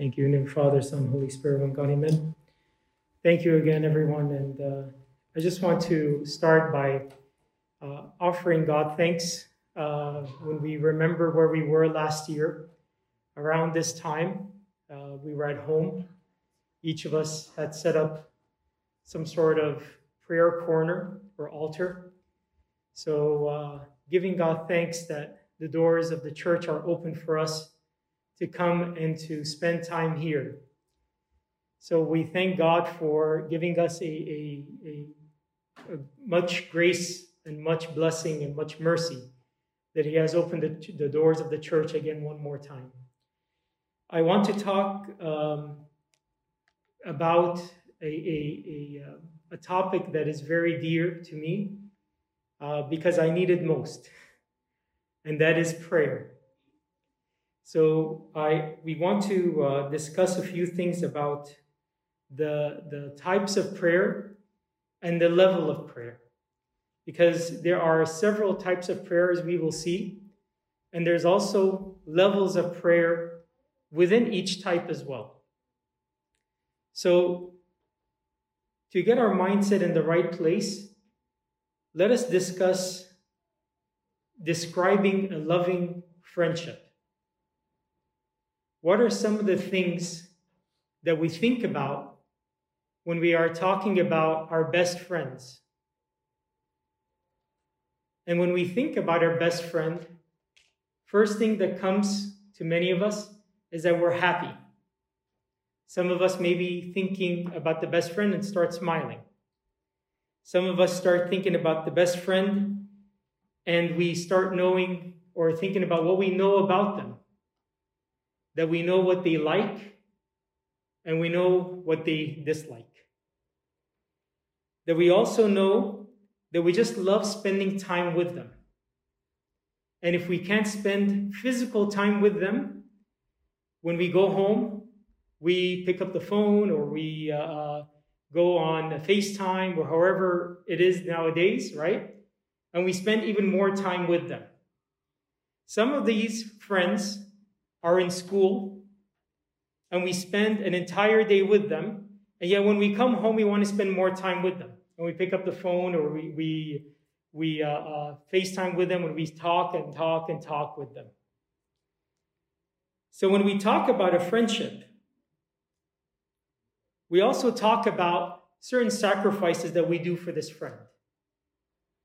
Thank you, name Father, Son, Holy Spirit, one God, amen. Thank you again, everyone. And uh, I just want to start by uh, offering God thanks uh, when we remember where we were last year around this time. Uh, we were at home. Each of us had set up some sort of prayer corner or altar. So, uh, giving God thanks that the doors of the church are open for us to come and to spend time here. So we thank God for giving us a, a, a, a much grace and much blessing and much mercy that He has opened the, the, doors of the church again one more time. I want to talk um, about a, a, a, a, topic that is very dear to me uh, because I need it most, and that is prayer. So I we want to uh, discuss a few things about the the types of prayer and the level of prayer, because there are several types of prayers we will see, and there's also levels of prayer within each type as well. So to get our mindset in the right place, let us discuss describing a loving friendship. What are some of the things that we think about when we are talking about our best friends? And when we think about our best friend, first thing that comes to many of us is that we're happy. Some of us may be thinking about the best friend and start smiling. Some of us start thinking about the best friend and we start knowing or thinking about what we know about them that we know what they like and we know what they dislike. That we also know that we just love spending time with them. And if we can't spend physical time with them, when we go home, we pick up the phone or we uh, uh go on FaceTime or however it is nowadays, right? And we spend even more time with them. Some of these friends are in school and we spend an entire day with them. And yet when we come home, we want to spend more time with them. And we pick up the phone or we, we, we uh, uh, FaceTime with them and we talk and talk and talk with them. So when we talk about a friendship, we also talk about certain sacrifices that we do for this friend,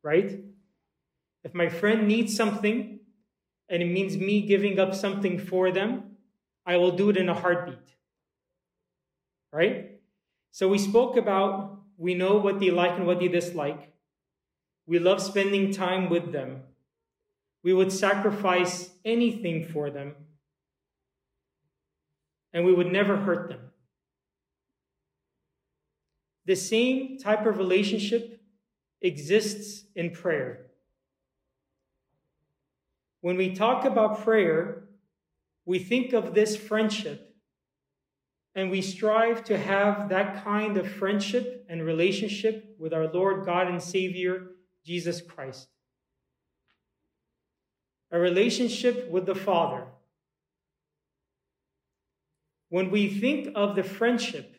right? If my friend needs something, and it means me giving up something for them, I will do it in a heartbeat. Right? So we spoke about we know what they like and what they dislike. We love spending time with them. We would sacrifice anything for them. And we would never hurt them. The same type of relationship exists in prayer. When we talk about prayer, we think of this friendship and we strive to have that kind of friendship and relationship with our Lord God and Savior, Jesus Christ. A relationship with the Father. When we think of the friendship,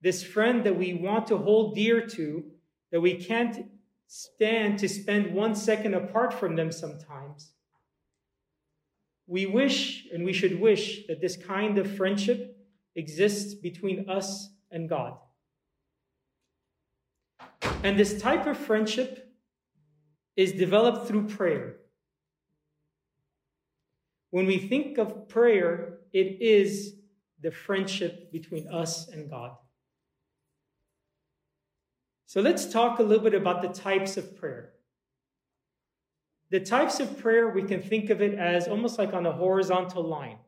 this friend that we want to hold dear to, that we can't stand to spend one second apart from them sometimes, we wish and we should wish that this kind of friendship exists between us and God. And this type of friendship is developed through prayer. When we think of prayer, it is the friendship between us and God. So let's talk a little bit about the types of prayer. The types of prayer, we can think of it as almost like on a horizontal line,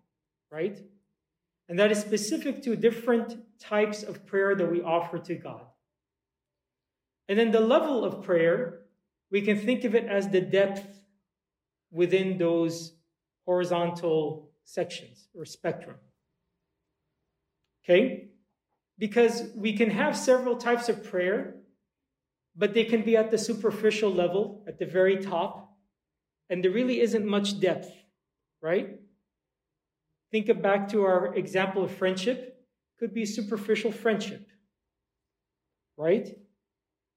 right? And that is specific to different types of prayer that we offer to God. And then the level of prayer, we can think of it as the depth within those horizontal sections or spectrum. Okay? Because we can have several types of prayer, but they can be at the superficial level, at the very top, and there really isn't much depth, right? think of back to our example of friendship, could be superficial friendship, right?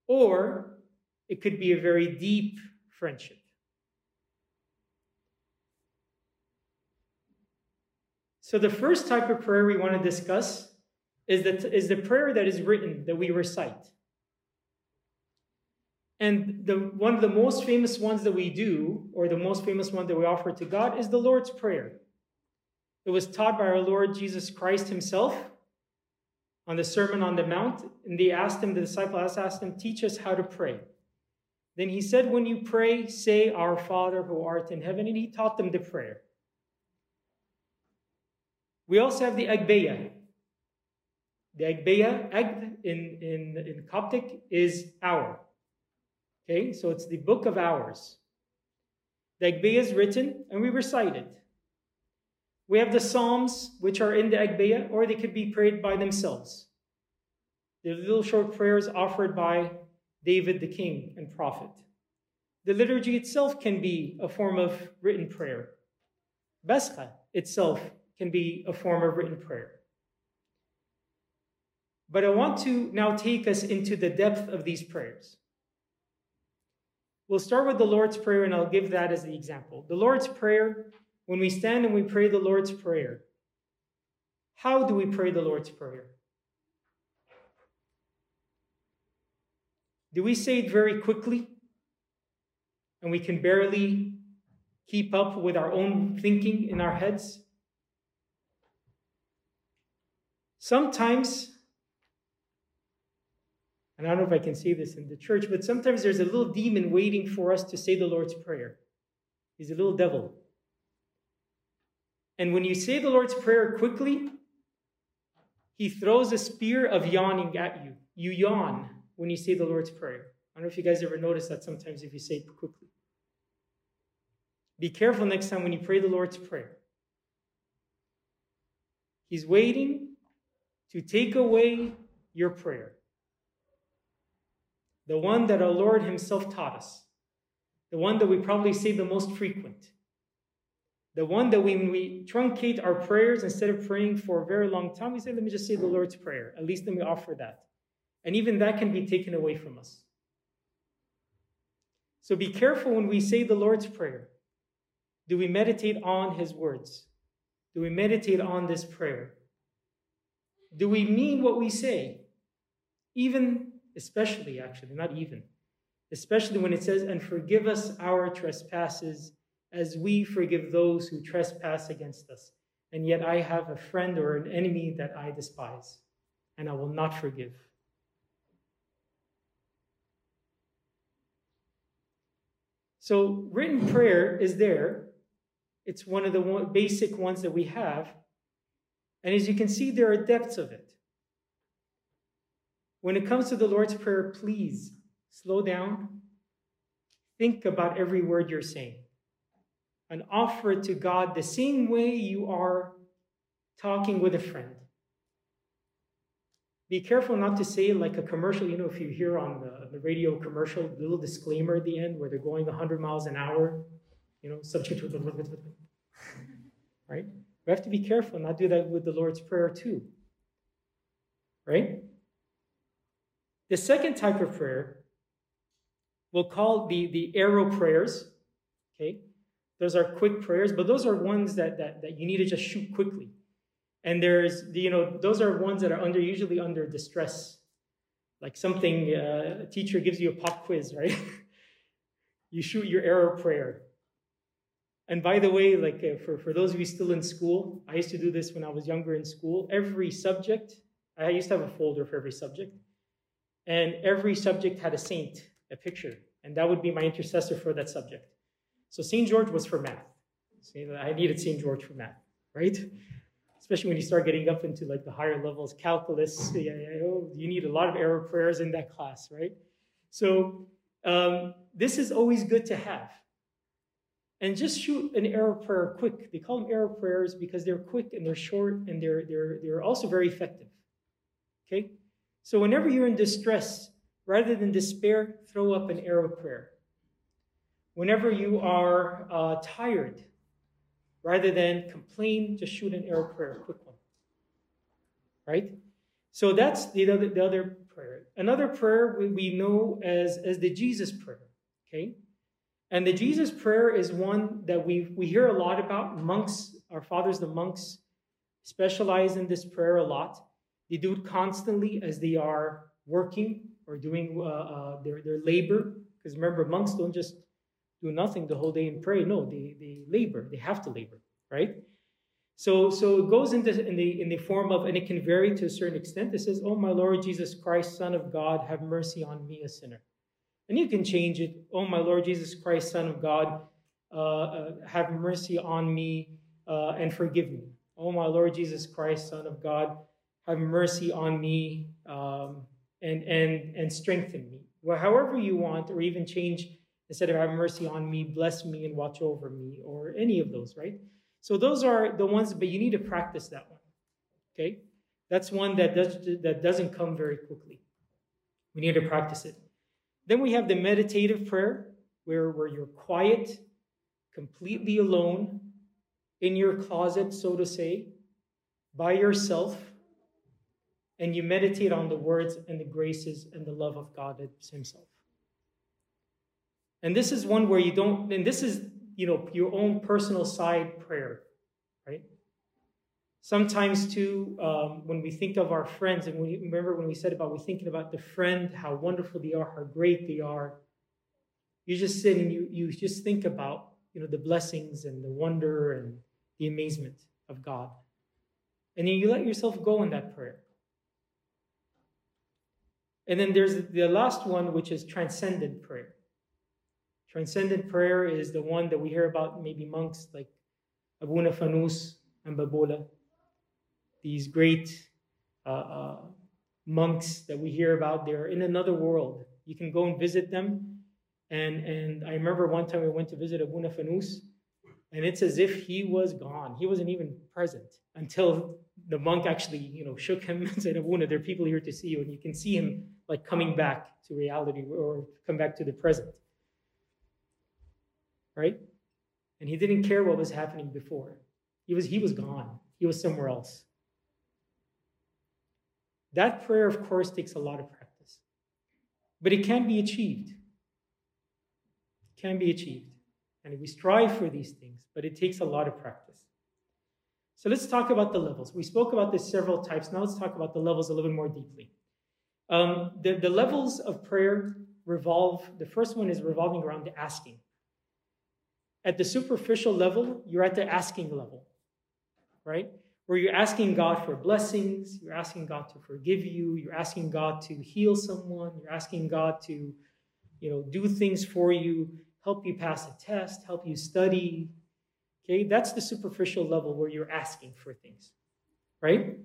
Or it could be a very deep friendship. So the first type of prayer we want to discuss is the, is the prayer that is written, that we recite. And the, one of the most famous ones that we do, or the most famous one that we offer to God, is the Lord's Prayer. It was taught by our Lord Jesus Christ himself on the Sermon on the Mount. And they asked him, the disciple asked him, teach us how to pray. Then he said, when you pray, say, Our Father who art in heaven. And he taught them the prayer. We also have the Agbeya. The Agbeya, Ag in, in, in Coptic, is hour. Okay, so it's the book of hours. The Agbeya is written and we recite it. We have the Psalms, which are in the Agbeya, or they could be prayed by themselves. The little short prayers offered by David the king and prophet. The liturgy itself can be a form of written prayer. Bescha itself can be a form of written prayer. But I want to now take us into the depth of these prayers. We'll start with the Lord's Prayer, and I'll give that as the example. The Lord's Prayer, when we stand and we pray the Lord's Prayer, how do we pray the Lord's Prayer? Do we say it very quickly and we can barely keep up with our own thinking in our heads? Sometimes, and I don't know if I can say this in the church, but sometimes there's a little demon waiting for us to say the Lord's Prayer. He's a little devil. And when you say the Lord's Prayer quickly, he throws a spear of yawning at you. You yawn when you say the Lord's Prayer. I don't know if you guys ever notice that sometimes if you say it quickly. Be careful next time when you pray the Lord's Prayer. He's waiting to take away your prayer. The one that our Lord Himself taught us. The one that we probably say the most frequent. The one that when we truncate our prayers, instead of praying for a very long time, we say, let me just say the Lord's Prayer. At least let me offer that. And even that can be taken away from us. So be careful when we say the Lord's Prayer. Do we meditate on His words? Do we meditate on this prayer? Do we mean what we say? Even, especially, actually, not even, especially when it says, and forgive us our trespasses as we forgive those who trespass against us. And yet I have a friend or an enemy that I despise, and I will not forgive. So, written prayer is there. It's one of the basic ones that we have. And as you can see, there are depths of it. When it comes to the Lord's Prayer, please slow down. Think about every word you're saying and offer it to God the same way you are talking with a friend. Be careful not to say like a commercial. You know, if you hear on the, the radio commercial, little disclaimer at the end where they're going 100 miles an hour, you know, subject to, right? We have to be careful not do that with the Lord's Prayer too. Right? The second type of prayer we'll call the, the arrow prayers. Okay? Those are quick prayers, but those are ones that, that, that you need to just shoot quickly. And there's, you know, those are ones that are under usually under distress. Like something, uh, a teacher gives you a pop quiz, right? you shoot your arrow prayer. And by the way, like uh, for, for those of you still in school, I used to do this when I was younger in school. Every subject, I used to have a folder for every subject. And every subject had a saint, a picture. And that would be my intercessor for that subject. So St. George was for math. I needed St. George for math, right? Especially when you start getting up into like the higher levels, calculus, yeah, yeah, oh, you need a lot of arrow prayers in that class, right? So um, this is always good to have and just shoot an arrow prayer quick. They call them arrow prayers because they're quick and they're short and they're, they're, they're also very effective. Okay? So whenever you're in distress, rather than despair, throw up an arrow prayer. Whenever you are uh, tired, Rather than complain, just shoot an arrow prayer, quick one. Right? So that's the other, the other prayer. Another prayer we, we know as, as the Jesus prayer. Okay? And the Jesus prayer is one that we, we hear a lot about. Monks, our fathers, the monks, specialize in this prayer a lot. They do it constantly as they are working or doing uh, uh, their, their labor. Because remember, monks don't just do nothing the whole day and pray. No, they, they labor. They have to labor, right? So, so it goes into in the in the form of, and it can vary to a certain extent. It says, "Oh my Lord Jesus Christ, Son of God, have mercy on me, a sinner." And you can change it. "Oh my Lord Jesus Christ, Son of God, uh, uh, have mercy on me uh, and forgive me." "Oh my Lord Jesus Christ, Son of God, have mercy on me um, and and and strengthen me." Well, however you want, or even change instead of have mercy on me, bless me and watch over me, or any of those, right? So those are the ones, but you need to practice that one. Okay? That's one that does that doesn't come very quickly. We need to practice it. Then we have the meditative prayer, where, where you're quiet, completely alone, in your closet, so to say, by yourself, and you meditate on the words and the graces and the love of God Himself. And this is one where you don't, and this is, you know, your own personal side prayer, right? Sometimes, too, um, when we think of our friends, and we remember when we said about we're thinking about the friend, how wonderful they are, how great they are. You just sit and you, you just think about, you know, the blessings and the wonder and the amazement of God. And then you let yourself go in that prayer. And then there's the last one, which is transcendent prayer. Transcendent prayer is the one that we hear about maybe monks like Abuna Fanus and Babola, these great uh, uh, monks that we hear about. They're in another world. You can go and visit them. And, and I remember one time we went to visit Abuna Fanus, and it's as if he was gone. He wasn't even present until the monk actually, you know, shook him and said, Abuna, there are people here to see you. And you can see him like coming back to reality or come back to the present right? And he didn't care what was happening before. He was, he was gone. He was somewhere else. That prayer, of course, takes a lot of practice. But it can be achieved. It can be achieved. And we strive for these things, but it takes a lot of practice. So let's talk about the levels. We spoke about this several types. Now let's talk about the levels a little bit more deeply. Um, the, the levels of prayer revolve, the first one is revolving around the asking. At the superficial level, you're at the asking level, right? Where you're asking God for blessings, you're asking God to forgive you, you're asking God to heal someone, you're asking God to, you know, do things for you, help you pass a test, help you study. Okay, that's the superficial level where you're asking for things, right?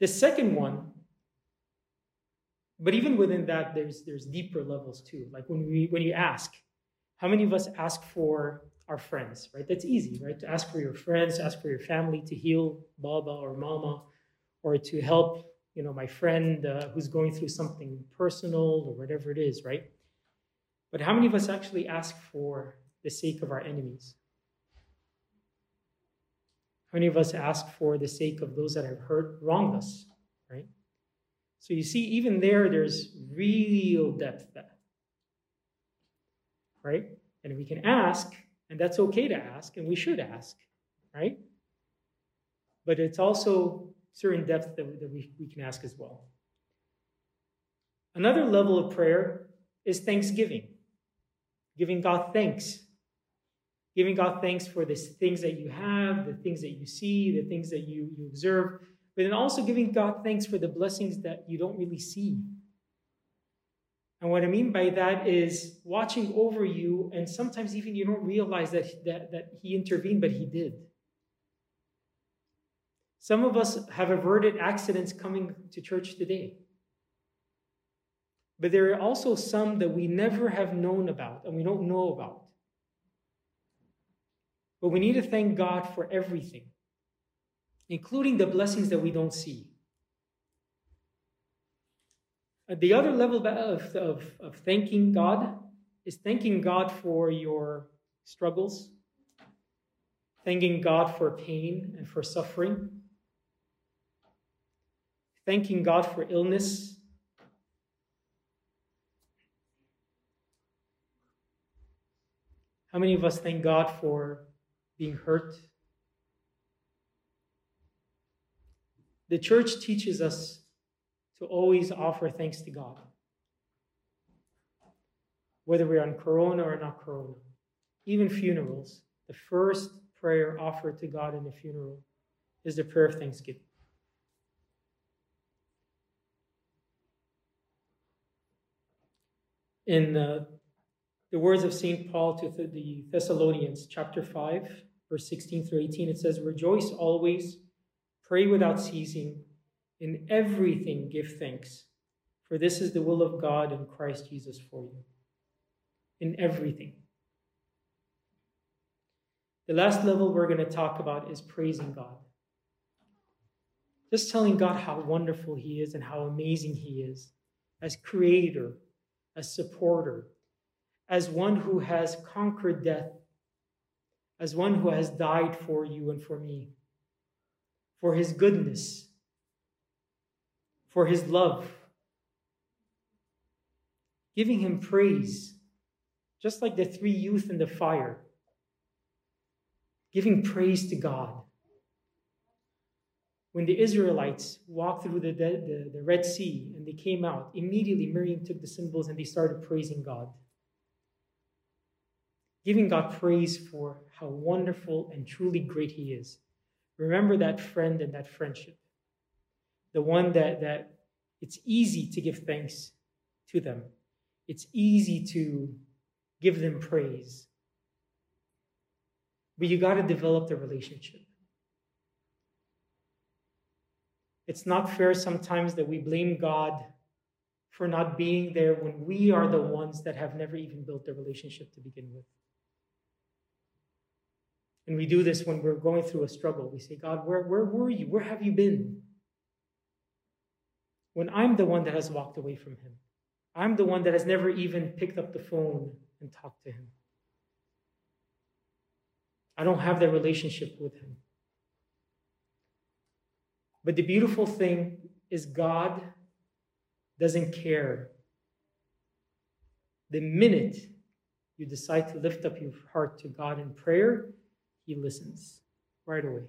The second one, but even within that, there's there's deeper levels too. Like when we when you ask, how many of us ask for our friends, right? That's easy, right? To ask for your friends, ask for your family to heal Baba or Mama, or to help, you know, my friend uh, who's going through something personal or whatever it is, right? But how many of us actually ask for the sake of our enemies? How many of us ask for the sake of those that have hurt, wronged us, right? So you see, even there, there's real depth there right? And we can ask, and that's okay to ask, and we should ask, right? But it's also certain depth that, that we, we can ask as well. Another level of prayer is thanksgiving, giving God thanks. Giving God thanks for the things that you have, the things that you see, the things that you, you observe, but then also giving God thanks for the blessings that you don't really see, and what I mean by that is watching over you, and sometimes even you don't realize that, that, that He intervened, but He did. Some of us have averted accidents coming to church today. But there are also some that we never have known about and we don't know about. But we need to thank God for everything, including the blessings that we don't see. Uh, the other level of, of, of thanking God is thanking God for your struggles, thanking God for pain and for suffering, thanking God for illness. How many of us thank God for being hurt? The church teaches us to always offer thanks to God, whether we're on Corona or not Corona. Even funerals, the first prayer offered to God in a funeral is the prayer of thanksgiving. In uh, the words of St. Paul to the Thessalonians, chapter 5, verse 16 through 18, it says, Rejoice always, pray without ceasing, in everything give thanks, for this is the will of God in Christ Jesus for you. In everything. The last level we're going to talk about is praising God. Just telling God how wonderful He is and how amazing He is as creator, as supporter, as one who has conquered death, as one who has died for you and for me, for His goodness, for His love. Giving Him praise, just like the three youth in the fire giving praise to God. When the Israelites walked through the, the, the, Red Sea and they came out, immediately Miriam took the cymbals and they started praising God. Giving God praise for how wonderful and truly great He is. Remember that friend and that friendship. The one that, that it's easy to give thanks to them. It's easy to give them praise. But you got to develop the relationship. It's not fair sometimes that we blame God for not being there when we are the ones that have never even built the relationship to begin with. And we do this when we're going through a struggle. We say, God, where, where were you? Where have you been? When I'm the one that has walked away from Him, I'm the one that has never even picked up the phone and talked to Him. I don't have that relationship with Him. But the beautiful thing is, God doesn't care. The minute you decide to lift up your heart to God in prayer, He listens right away.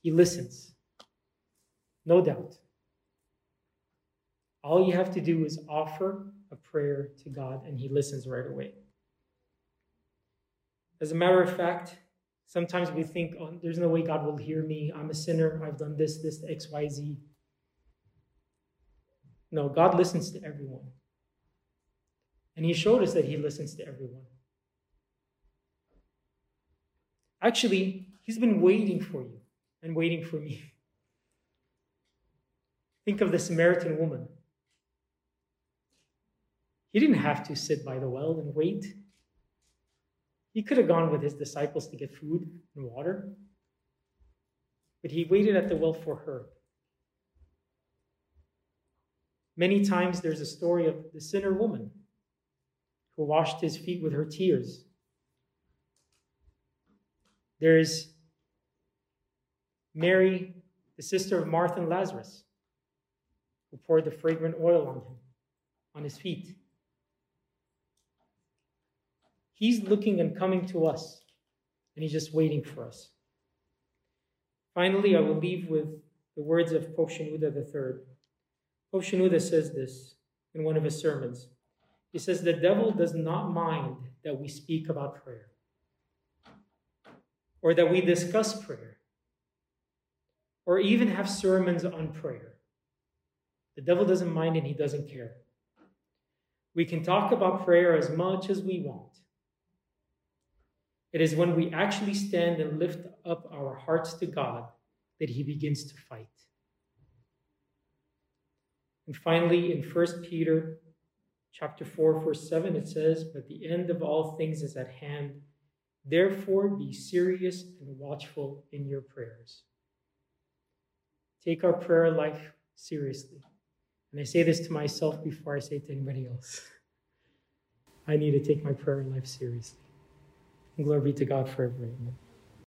He listens, no doubt. All you have to do is offer a prayer to God, and He listens right away. As a matter of fact, sometimes we think, oh, there's no way God will hear me. I'm a sinner. I've done this, this, X, Y, Z. No, God listens to everyone. And He showed us that He listens to everyone. Actually, He's been waiting for you and waiting for me. Think of the Samaritan woman. He didn't have to sit by the well and wait. He could have gone with his disciples to get food and water, but he waited at the well for her. Many times there's a story of the sinner woman who washed his feet with her tears. There's Mary, the sister of Martha and Lazarus, who poured the fragrant oil on him, on his feet. He's looking and coming to us, and He's just waiting for us. Finally, I will leave with the words of Pope Shenouda III. Pope Shenouda says this in one of his sermons. He says, The devil does not mind that we speak about prayer or that we discuss prayer or even have sermons on prayer. The devil doesn't mind and he doesn't care. We can talk about prayer as much as we want. It is when we actually stand and lift up our hearts to God that He begins to fight. And finally, in 1 Peter chapter 4, verse 7, it says, But the end of all things is at hand. Therefore, be serious and watchful in your prayers. Take our prayer life seriously. And I say this to myself before I say it to anybody else. I need to take my prayer life seriously. And glory be to God forever. Amen.